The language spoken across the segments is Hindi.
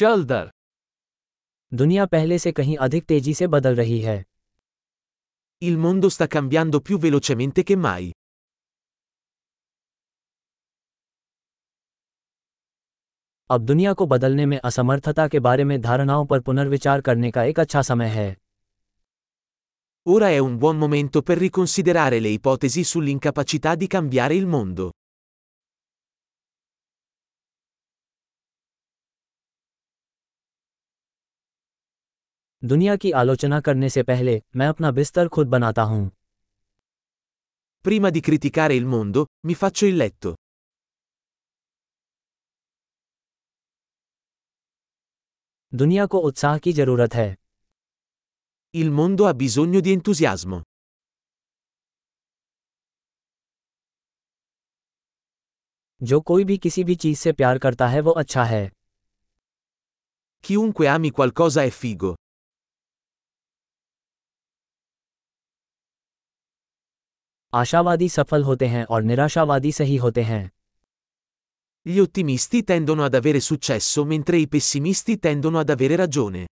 चल दर दुनिया पहले से कहीं अधिक तेज़ी से बदल रही है Il mondo sta cambiando più velocemente che mai. अब दुनिया को बदलने में असमर्थता के बारे में धारणाओं पर पुनर्विचार करने का एक अच्छा समय है Ora è un buon momento per riconsiderare le ipotesi sull'incapacità di cambiare il mondo. दुनिया की आलोचना करने से पहले मैं अपना बिस्तर खुद बनाता हूँ Prima di criticare il mondo, mi faccio il letto. दुनिया को उत्साह की ज़रूरत है Il mondo ha bisogno di entusiasmo. जो कोई भी किसी भी चीज़ से प्यार करता है वो अच्छा है Chiunque ami qualcosa è figo. आशावादी सफल होते हैं और निराशावादी सही होते हैं Gli ottimisti tendono ad avere successo mentre i pessimisti tendono ad avere ragione.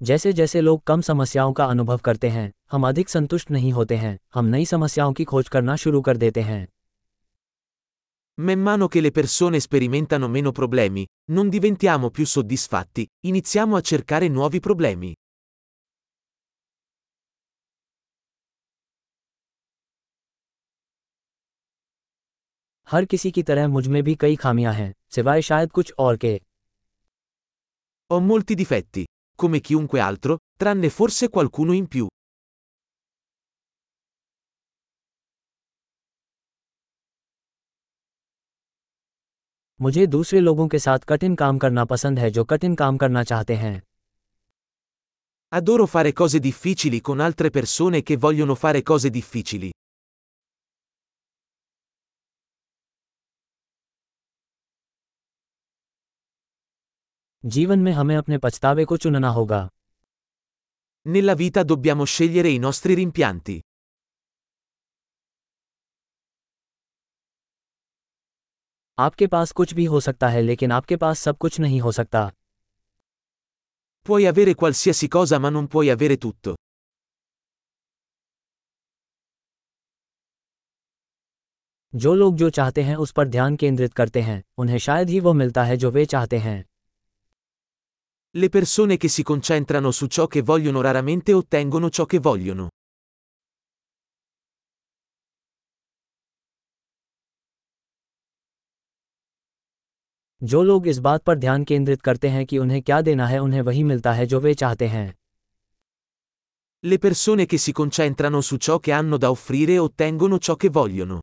जैसे जैसे लोग कम समस्याओं का अनुभव करते हैं हम अधिक संतुष्ट नहीं होते हैं हम नई समस्याओं की खोज करना शुरू कर देते हैं Man mano che le persone sperimentano meno problemi, non diventiamo più soddisfatti, iniziamo a cercare nuovi problemi. हर किसी की तरह मुझ में भी कई खामियां हैं सिवाय शायद कुछ और के Ho molti difetti, come chiunque altro, tranne forse qualcuno in più. मुझे दूसरे लोगों के साथ कठिन काम करना पसंद है जो कठिन काम करना चाहते हैं Adoro fare cose difficili con altre persone che vogliono fare cose difficili. जीवन में हमें अपने पछतावे को चुनना होगा Nella vita dobbiamo scegliere i nostri rimpianti. आपके पास कुछ भी हो सकता है लेकिन आपके पास सब कुछ नहीं हो सकता Puoi avere qualsiasi cosa ma non puoi avere tutto. जो लोग जो चाहते हैं उस पर ध्यान केंद्रित करते हैं उन्हें शायद ही वो मिलता है जो वे चाहते हैं Le persone che si concentrano su ciò che vogliono raramente ottengono ciò che vogliono. जो लोग इस बात पर ध्यान केंद्रित करते हैं कि उन्हें क्या देना है उन्हें वही मिलता है जो वे चाहते हैं Le persone che si concentrano su ciò che hanno da offrire ottengono ciò che vogliono.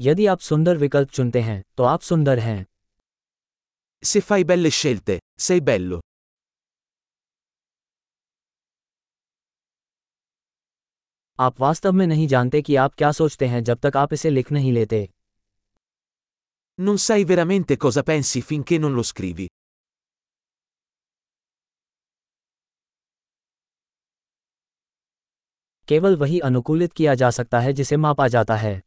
यदि आप सुंदर विकल्प चुनते हैं तो आप सुंदर हैं Se fai belle scelte, sei bello. आप वास्तव में नहीं जानते कि आप क्या सोचते हैं जब तक आप इसे लिख नहीं लेते Non sai veramente cosa pensi finché non lo scrivi. केवल वही अनुकूलित किया जा सकता है जिसे मापा जाता है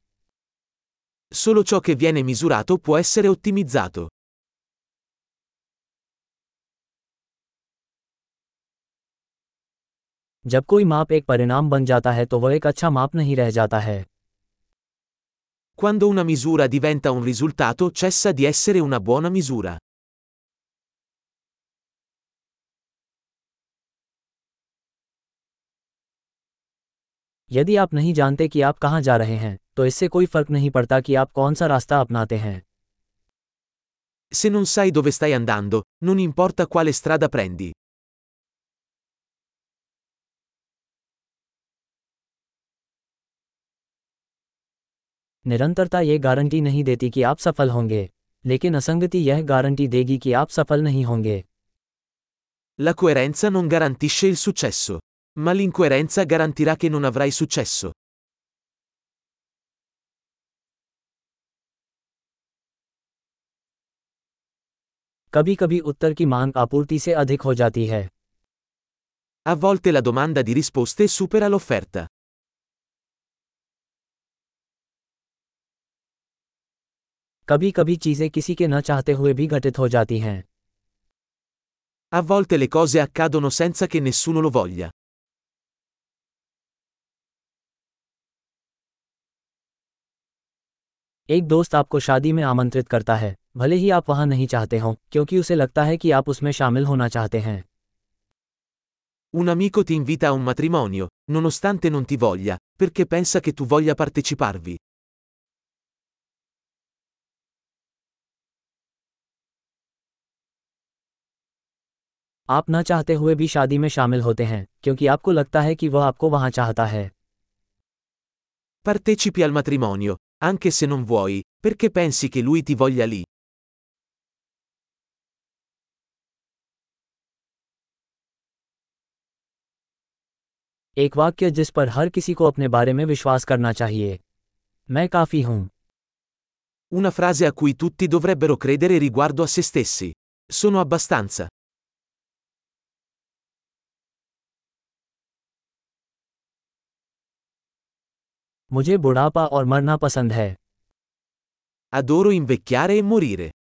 Solo ciò che viene misurato può essere ottimizzato. जब कोई माप एक परिणाम बन जाता है तो वह एक अच्छा माप नहीं रह जाता है Quando una misura diventa un risultato cessa di essere una buona misura. यदि आप नहीं जानते कि आप कहाँ जा रहे हैं तो इससे कोई फ़र्क नहीं पड़ता कि आप कौन सा रास्ता अपनाते हैं Se non sai dove stai andando, non importa quale strada prendi. निरंतरता ये गारंटी नहीं देती कि आप सफल होंगे लेकिन असंगति यह गारंटी देगी कि आप सफल नहीं होंगे La coerenza non garantisce il successo. Ma l'incoerenza garantirà che non avrai successo. कभी कभी उत्तर की मांग आपूर्ति से अधिक हो जाती है A volte la domanda di risposte supera l'offerta. कभी कभी चीज़ें किसी के न चाहते हुए भी घटित हो जाती हैं A volte le cose accadono senza che nessuno lo voglia. एक दोस्त आपको शादी में आमंत्रित करता है भले ही आप वहाँ नहीं चाहते हों क्योंकि उसे लगता है कि आप उसमें शामिल होना चाहते हैं Un amico ti invita a un matrimonio, nonostante non ti voglia, perché pensa che tu voglia parteciparvi. आप न चाहते हुए भी शादी में शामिल होते हैं क्योंकि आपको लगता है कि वह आपको वहाँ चाहता है Partecipi al matrimonio, anche se non vuoi, perché pensi che lui ti voglia lì. एक वाक्य जिस पर हर किसी को अपने बारे में विश्वास करना चाहिए मैं काफ़ी हूँ Una frase a cui tutti dovrebbero credere riguardo a se stessi. Sono abbastanza. मुझे बुढ़ापा और मरना पसंद है। अदोरो इन्वेक्यारे मुरीरे